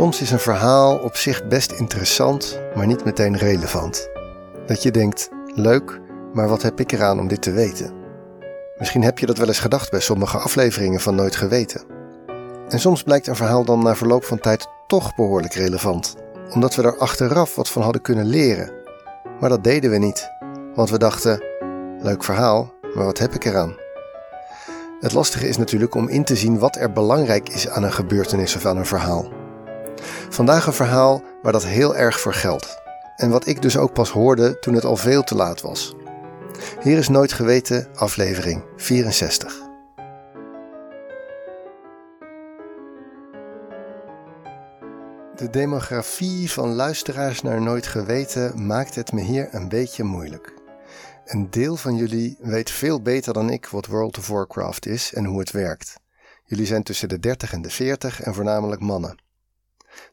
Soms is een verhaal op zich best interessant, maar niet meteen relevant. Dat je denkt: leuk, maar wat heb ik eraan om dit te weten? Misschien heb je dat wel eens gedacht bij sommige afleveringen van Nooit Geweten. En soms blijkt een verhaal dan na verloop van tijd toch behoorlijk relevant, omdat we er achteraf wat van hadden kunnen leren. Maar dat deden we niet, want we dachten: leuk verhaal, maar wat heb ik eraan? Het lastige is natuurlijk om in te zien wat er belangrijk is aan een gebeurtenis of aan een verhaal. Vandaag een verhaal waar dat heel erg voor geldt. En wat ik dus ook pas hoorde toen het al veel te laat was. Hier is Nooit Geweten, aflevering 64. De demografie van luisteraars naar Nooit Geweten maakt het me hier een beetje moeilijk. Een deel van jullie weet veel beter dan ik wat World of Warcraft is en hoe het werkt. Jullie zijn tussen de 30 en de 40 en voornamelijk mannen.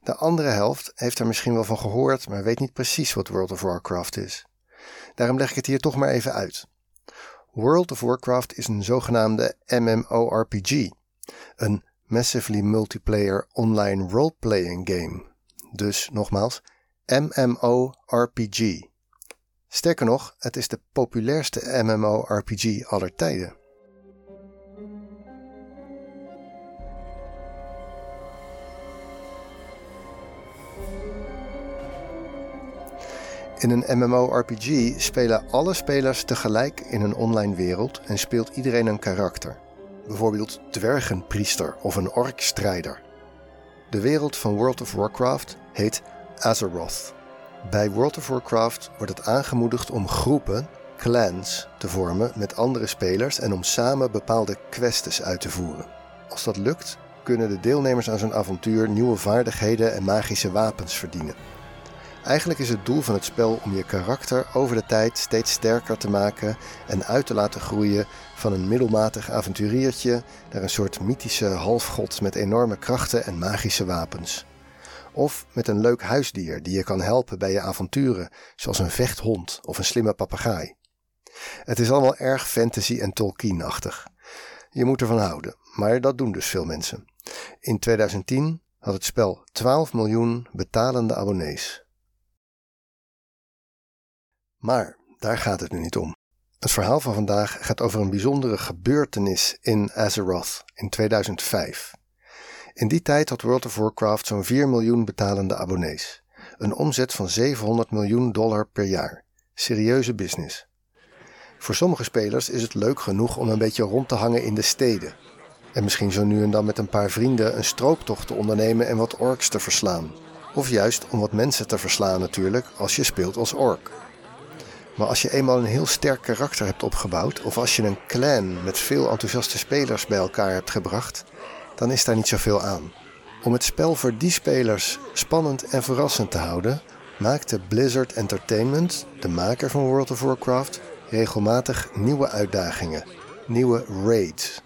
De andere helft heeft er misschien wel van gehoord, maar weet niet precies wat World of Warcraft is. Daarom leg ik het hier toch maar even uit. World of Warcraft is een zogenaamde MMORPG, een Massively Multiplayer Online Role-Playing Game. Dus nogmaals, MMORPG. Sterker nog, het is de populairste MMORPG aller tijden. In een MMORPG spelen alle spelers tegelijk in een online wereld en speelt iedereen een karakter. Bijvoorbeeld dwergenpriester of een orkstrijder. De wereld van World of Warcraft heet Azeroth. Bij World of Warcraft wordt het aangemoedigd om groepen, clans, te vormen met andere spelers en om samen bepaalde quests uit te voeren. Als dat lukt, kunnen de deelnemers aan zo'n avontuur nieuwe vaardigheden en magische wapens verdienen. Eigenlijk is het doel van het spel om je karakter over de tijd steeds sterker te maken en uit te laten groeien van een middelmatig avonturiertje naar een soort mythische halfgod met enorme krachten en magische wapens. Of met een leuk huisdier die je kan helpen bij je avonturen, zoals een vechthond of een slimme papegaai. Het is allemaal erg fantasy en Tolkien-achtig. Je moet ervan houden, maar dat doen dus veel mensen. In 2010 had het spel 12 miljoen betalende abonnees. Maar daar gaat het nu niet om. Het verhaal van vandaag gaat over een bijzondere gebeurtenis in Azeroth in 2005. In die tijd had World of Warcraft zo'n 4 miljoen betalende abonnees. Een omzet van 700 miljoen dollar per jaar. Serieuze business. Voor sommige spelers is het leuk genoeg om een beetje rond te hangen in de steden. En misschien zo nu en dan met een paar vrienden een strooptocht te ondernemen en wat orks te verslaan. Of juist om wat mensen te verslaan natuurlijk als je speelt als ork. Maar als je eenmaal een heel sterk karakter hebt opgebouwd, of als je een clan met veel enthousiaste spelers bij elkaar hebt gebracht, dan is daar niet zoveel aan. Om het spel voor die spelers spannend en verrassend te houden, maakte Blizzard Entertainment, de maker van World of Warcraft, regelmatig nieuwe uitdagingen, nieuwe raids.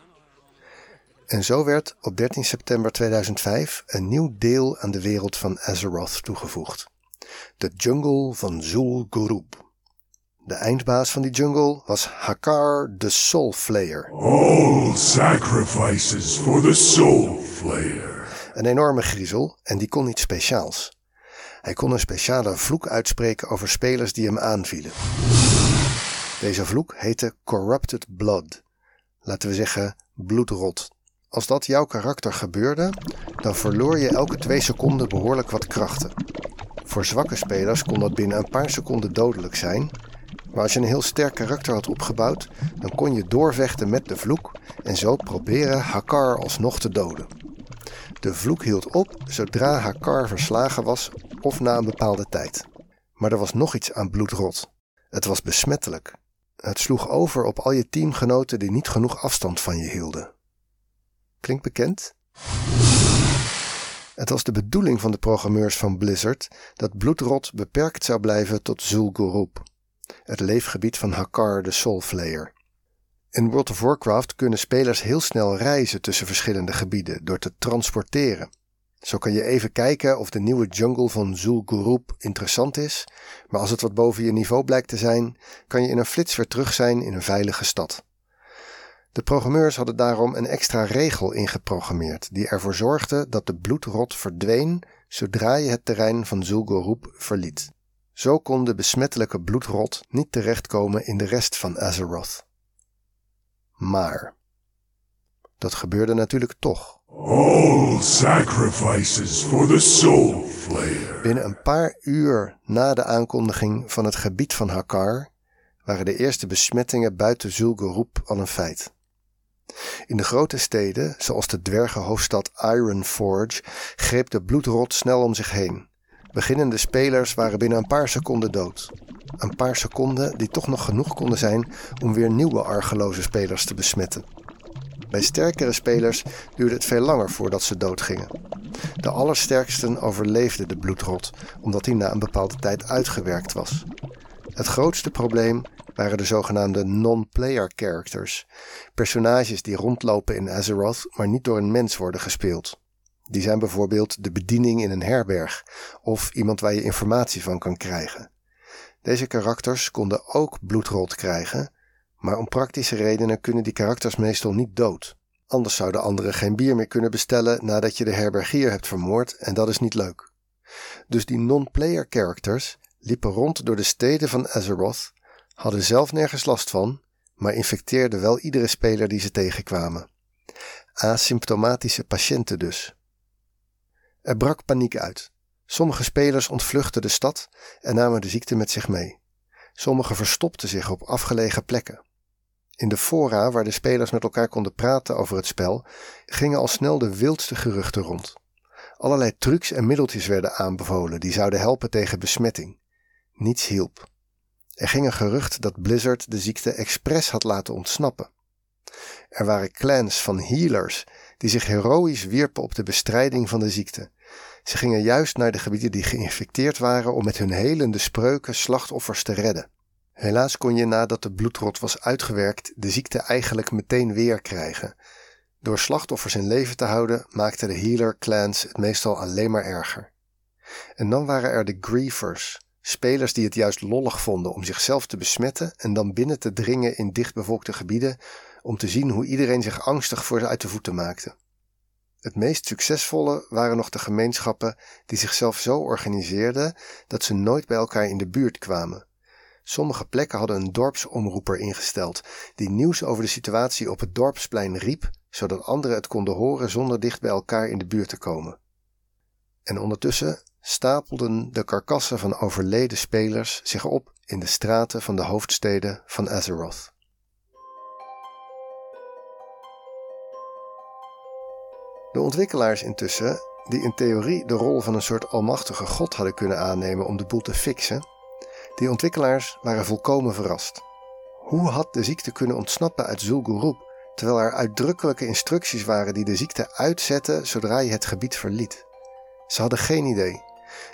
En zo werd op 13 september 2005 een nieuw deel aan de wereld van Azeroth toegevoegd. De jungle van Zul Gurub. De eindbaas van die jungle was Hakar de Soulflayer. All sacrifices for the Soulflayer. Een enorme griezel en die kon iets speciaals. Hij kon een speciale vloek uitspreken over spelers die hem aanvielen. Deze vloek heette Corrupted Blood. Laten we zeggen bloedrot. Als dat jouw karakter gebeurde, dan verloor je elke twee seconden behoorlijk wat krachten. Voor zwakke spelers kon dat binnen een paar seconden dodelijk zijn maar als je een heel sterk karakter had opgebouwd, dan kon je doorvechten met de vloek en zo proberen Hakar alsnog te doden. De vloek hield op zodra Hakar verslagen was of na een bepaalde tijd. Maar er was nog iets aan bloedrot. Het was besmettelijk. Het sloeg over op al je teamgenoten die niet genoeg afstand van je hielden. Klinkt bekend? Het was de bedoeling van de programmeurs van Blizzard dat bloedrot beperkt zou blijven tot Zul'Gurub het leefgebied van Hakar de Soulflayer. In World of Warcraft kunnen spelers heel snel reizen tussen verschillende gebieden door te transporteren. Zo kan je even kijken of de nieuwe jungle van Zul'Gurub interessant is, maar als het wat boven je niveau blijkt te zijn, kan je in een flits weer terug zijn in een veilige stad. De programmeurs hadden daarom een extra regel ingeprogrammeerd die ervoor zorgde dat de bloedrot verdween zodra je het terrein van Zul'Gurub verliet. Zo kon de besmettelijke bloedrot niet terechtkomen in de rest van Azeroth. Maar dat gebeurde natuurlijk toch. All sacrifices for the Soul. Binnen een paar uur na de aankondiging van het gebied van Hakar waren de eerste besmettingen buiten Zul'Gurub al een feit. In de grote steden, zoals de dwergenhoofdstad Ironforge, greep de bloedrot snel om zich heen. Beginnende spelers waren binnen een paar seconden dood. Een paar seconden die toch nog genoeg konden zijn om weer nieuwe argeloze spelers te besmetten. Bij sterkere spelers duurde het veel langer voordat ze doodgingen. De allersterksten overleefden de bloedrot, omdat die na een bepaalde tijd uitgewerkt was. Het grootste probleem waren de zogenaamde non-player characters, personages die rondlopen in Azeroth, maar niet door een mens worden gespeeld. Die zijn bijvoorbeeld de bediening in een herberg of iemand waar je informatie van kan krijgen. Deze karakters konden ook bloedrot krijgen, maar om praktische redenen kunnen die karakters meestal niet dood. Anders zouden anderen geen bier meer kunnen bestellen nadat je de herbergier hebt vermoord en dat is niet leuk. Dus die non-player characters liepen rond door de steden van Azeroth, hadden zelf nergens last van, maar infecteerden wel iedere speler die ze tegenkwamen. Asymptomatische patiënten dus. Er brak paniek uit. Sommige spelers ontvluchtten de stad en namen de ziekte met zich mee. Sommigen verstopten zich op afgelegen plekken. In de fora waar de spelers met elkaar konden praten over het spel, gingen al snel de wildste geruchten rond. Allerlei trucs en middeltjes werden aanbevolen die zouden helpen tegen besmetting. Niets hielp. Er ging een gerucht dat Blizzard de ziekte expres had laten ontsnappen. Er waren clans van healers die zich heroïs wierpen op de bestrijding van de ziekte. Ze gingen juist naar de gebieden die geïnfecteerd waren om met hun helende spreuken slachtoffers te redden. Helaas kon je nadat de bloedrot was uitgewerkt de ziekte eigenlijk meteen weer krijgen. Door slachtoffers in leven te houden maakten de healer clans het meestal alleen maar erger. En dan waren er de griefers, spelers die het juist lollig vonden om zichzelf te besmetten en dan binnen te dringen in dichtbevolkte gebieden om te zien hoe iedereen zich angstig voor ze uit de voeten maakte. Het meest succesvolle waren nog de gemeenschappen die zichzelf zo organiseerden dat ze nooit bij elkaar in de buurt kwamen. Sommige plekken hadden een dorpsomroeper ingesteld, die nieuws over de situatie op het dorpsplein riep, zodat anderen het konden horen zonder dicht bij elkaar in de buurt te komen. En ondertussen stapelden de karkassen van overleden spelers zich op in de straten van de hoofdsteden van Azeroth. De ontwikkelaars intussen, die in theorie de rol van een soort almachtige god hadden kunnen aannemen om de boel te fixen, die ontwikkelaars waren volkomen verrast. Hoe had de ziekte kunnen ontsnappen uit Zul'Gurub, terwijl er uitdrukkelijke instructies waren die de ziekte uitzetten zodra je het gebied verliet? Ze hadden geen idee.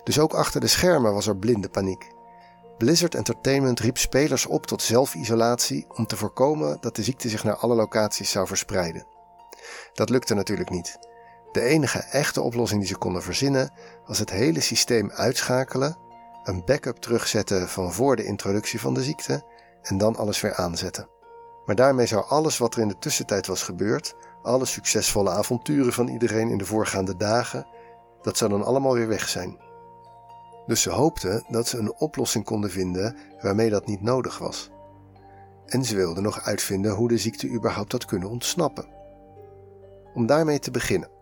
Dus ook achter de schermen was er blinde paniek. Blizzard Entertainment riep spelers op tot zelfisolatie om te voorkomen dat de ziekte zich naar alle locaties zou verspreiden. Dat lukte natuurlijk niet. De enige echte oplossing die ze konden verzinnen was het hele systeem uitschakelen, een backup terugzetten van voor de introductie van de ziekte en dan alles weer aanzetten. Maar daarmee zou alles wat er in de tussentijd was gebeurd, alle succesvolle avonturen van iedereen in de voorgaande dagen, dat zou dan allemaal weer weg zijn. Dus ze hoopten dat ze een oplossing konden vinden waarmee dat niet nodig was. En ze wilden nog uitvinden hoe de ziekte überhaupt had kunnen ontsnappen. Om daarmee te beginnen.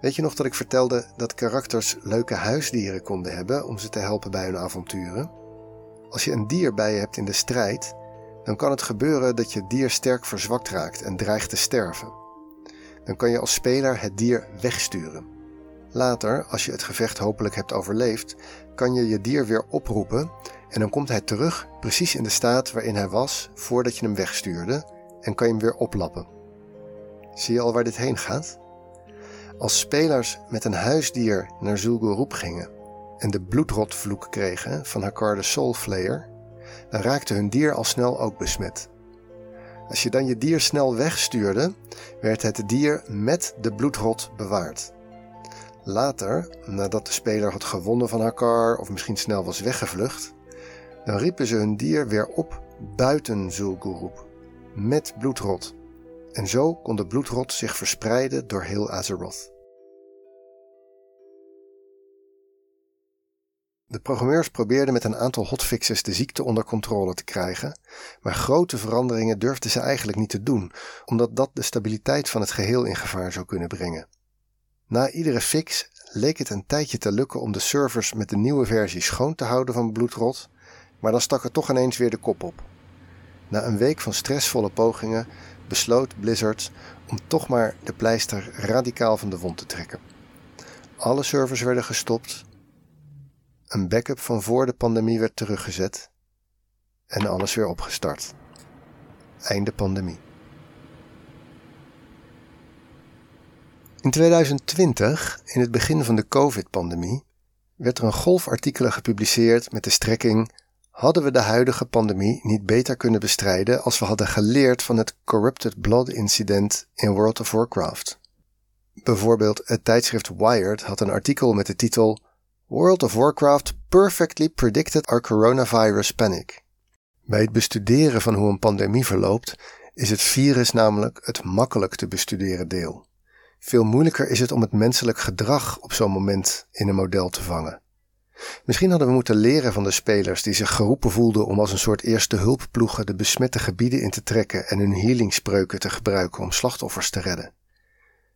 Weet je nog dat ik vertelde dat karakters leuke huisdieren konden hebben om ze te helpen bij hun avonturen? Als je een dier bij je hebt in de strijd, dan kan het gebeuren dat je dier sterk verzwakt raakt en dreigt te sterven. Dan kan je als speler het dier wegsturen. Later, als je het gevecht hopelijk hebt overleefd, kan je je dier weer oproepen en dan komt hij terug precies in de staat waarin hij was voordat je hem wegstuurde en kan je hem weer oplappen. Zie je al waar dit heen gaat? Als spelers met een huisdier naar Zul'Gurub gingen en de bloedrotvloek kregen van Hakar de Soulflayer, dan raakte hun dier al snel ook besmet. Als je dan je dier snel wegstuurde, werd het dier met de bloedrot bewaard. Later, nadat de speler had gewonnen van Hakar of misschien snel was weggevlucht, dan riepen ze hun dier weer op buiten Zul'Gurub. met bloedrot. En zo kon de bloedrot zich verspreiden door heel Azeroth. De programmeurs probeerden met een aantal hotfixes de ziekte onder controle te krijgen, maar grote veranderingen durfden ze eigenlijk niet te doen, omdat dat de stabiliteit van het geheel in gevaar zou kunnen brengen. Na iedere fix leek het een tijdje te lukken om de servers met de nieuwe versie schoon te houden van bloedrot, maar dan stak er toch ineens weer de kop op. Na een week van stressvolle pogingen besloot Blizzard om toch maar de pleister radicaal van de wond te trekken. Alle servers werden gestopt, een backup van voor de pandemie werd teruggezet en alles weer opgestart. Einde pandemie. In 2020, in het begin van de COVID-pandemie, werd er een golf artikelen gepubliceerd met de strekking: Hadden we de huidige pandemie niet beter kunnen bestrijden als we hadden geleerd van het Corrupted Blood incident in World of Warcraft? Bijvoorbeeld het tijdschrift Wired had een artikel met de titel World of Warcraft perfectly predicted our coronavirus panic. Bij het bestuderen van hoe een pandemie verloopt, is het virus namelijk het makkelijk te bestuderen deel. Veel moeilijker is het om het menselijk gedrag op zo'n moment in een model te vangen. Misschien hadden we moeten leren van de spelers die zich geroepen voelden om als een soort eerste hulpploegen de besmette gebieden in te trekken en hun healingspreuken te gebruiken om slachtoffers te redden.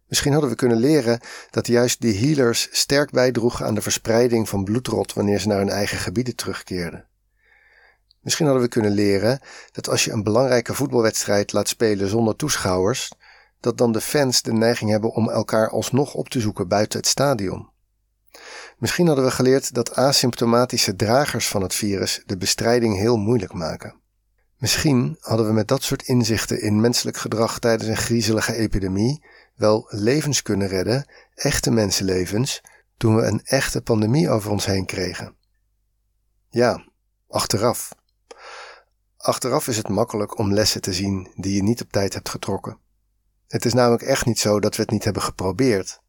Misschien hadden we kunnen leren dat juist die healers sterk bijdroegen aan de verspreiding van bloedrot wanneer ze naar hun eigen gebieden terugkeerden. Misschien hadden we kunnen leren dat als je een belangrijke voetbalwedstrijd laat spelen zonder toeschouwers, dat dan de fans de neiging hebben om elkaar alsnog op te zoeken buiten het stadion. Misschien hadden we geleerd dat asymptomatische dragers van het virus de bestrijding heel moeilijk maken. Misschien hadden we met dat soort inzichten in menselijk gedrag tijdens een griezelige epidemie wel levens kunnen redden, echte mensenlevens, toen we een echte pandemie over ons heen kregen. Ja, achteraf. Achteraf is het makkelijk om lessen te zien die je niet op tijd hebt getrokken. Het is namelijk echt niet zo dat we het niet hebben geprobeerd.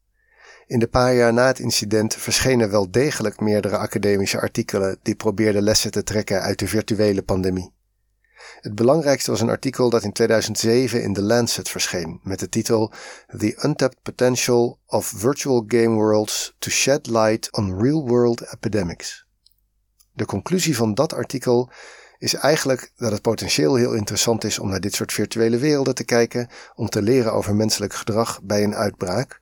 In de paar jaar na het incident verschenen wel degelijk meerdere academische artikelen die probeerden lessen te trekken uit de virtuele pandemie. Het belangrijkste was een artikel dat in 2007 in The Lancet verscheen met de titel The Untapped Potential of Virtual Game Worlds to Shed Light on Real World Epidemics. De conclusie van dat artikel is eigenlijk dat het potentieel heel interessant is om naar dit soort virtuele werelden te kijken, om te leren over menselijk gedrag bij een uitbraak,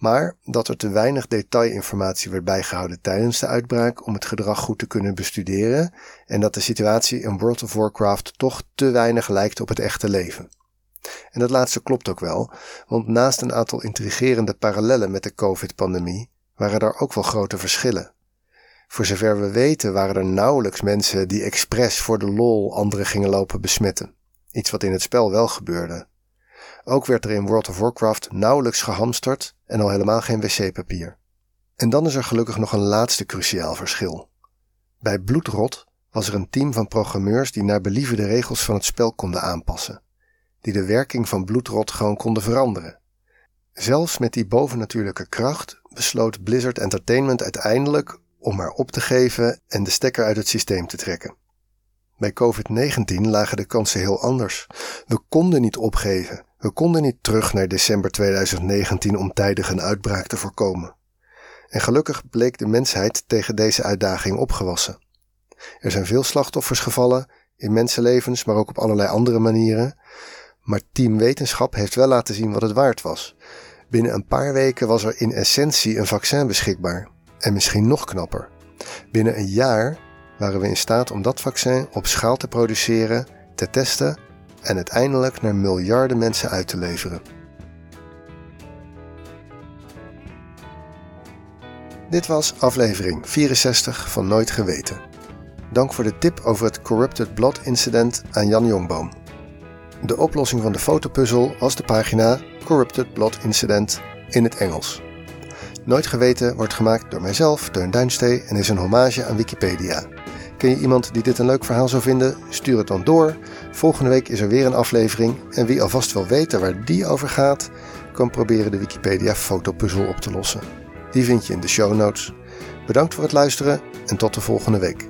maar dat er te weinig detailinformatie werd bijgehouden tijdens de uitbraak om het gedrag goed te kunnen bestuderen en dat de situatie in World of Warcraft toch te weinig lijkt op het echte leven. En dat laatste klopt ook wel, want naast een aantal intrigerende parallellen met de COVID-pandemie waren er ook wel grote verschillen. Voor zover we weten waren er nauwelijks mensen die expres voor de lol anderen gingen lopen besmetten. Iets wat in het spel wel gebeurde. Ook werd er in World of Warcraft nauwelijks gehamsterd en al helemaal geen wc-papier. En dan is er gelukkig nog een laatste cruciaal verschil. Bij Bloedrot was er een team van programmeurs die naar believen de regels van het spel konden aanpassen, die de werking van Bloedrot gewoon konden veranderen. Zelfs met die bovennatuurlijke kracht besloot Blizzard Entertainment uiteindelijk om maar op te geven en de stekker uit het systeem te trekken. Bij COVID-19 lagen de kansen heel anders. We konden niet opgeven. We konden niet terug naar december 2019 om tijdig een uitbraak te voorkomen. En gelukkig bleek de mensheid tegen deze uitdaging opgewassen. Er zijn veel slachtoffers gevallen, in mensenlevens, maar ook op allerlei andere manieren. Maar Team Wetenschap heeft wel laten zien wat het waard was. Binnen een paar weken was er in essentie een vaccin beschikbaar. En misschien nog knapper. Binnen een jaar waren we in staat om dat vaccin op schaal te produceren, te testen en uiteindelijk naar miljarden mensen uit te leveren. Dit was aflevering 64 van Nooit Geweten. Dank voor de tip over het Corrupted Blood incident aan Jan Jongboom. De oplossing van de fotopuzzel was de pagina Corrupted Blood Incident in het Engels. Nooit Geweten wordt gemaakt door mijzelf, Teun Duinstee, en is een hommage aan Wikipedia. Ken je iemand die dit een leuk verhaal zou vinden? Stuur het dan door. Volgende week is er weer een aflevering. En wie alvast wil weten waar die over gaat, kan proberen de Wikipedia fotopuzzel op te lossen. Die vind je in de show notes. Bedankt voor het luisteren en tot de volgende week.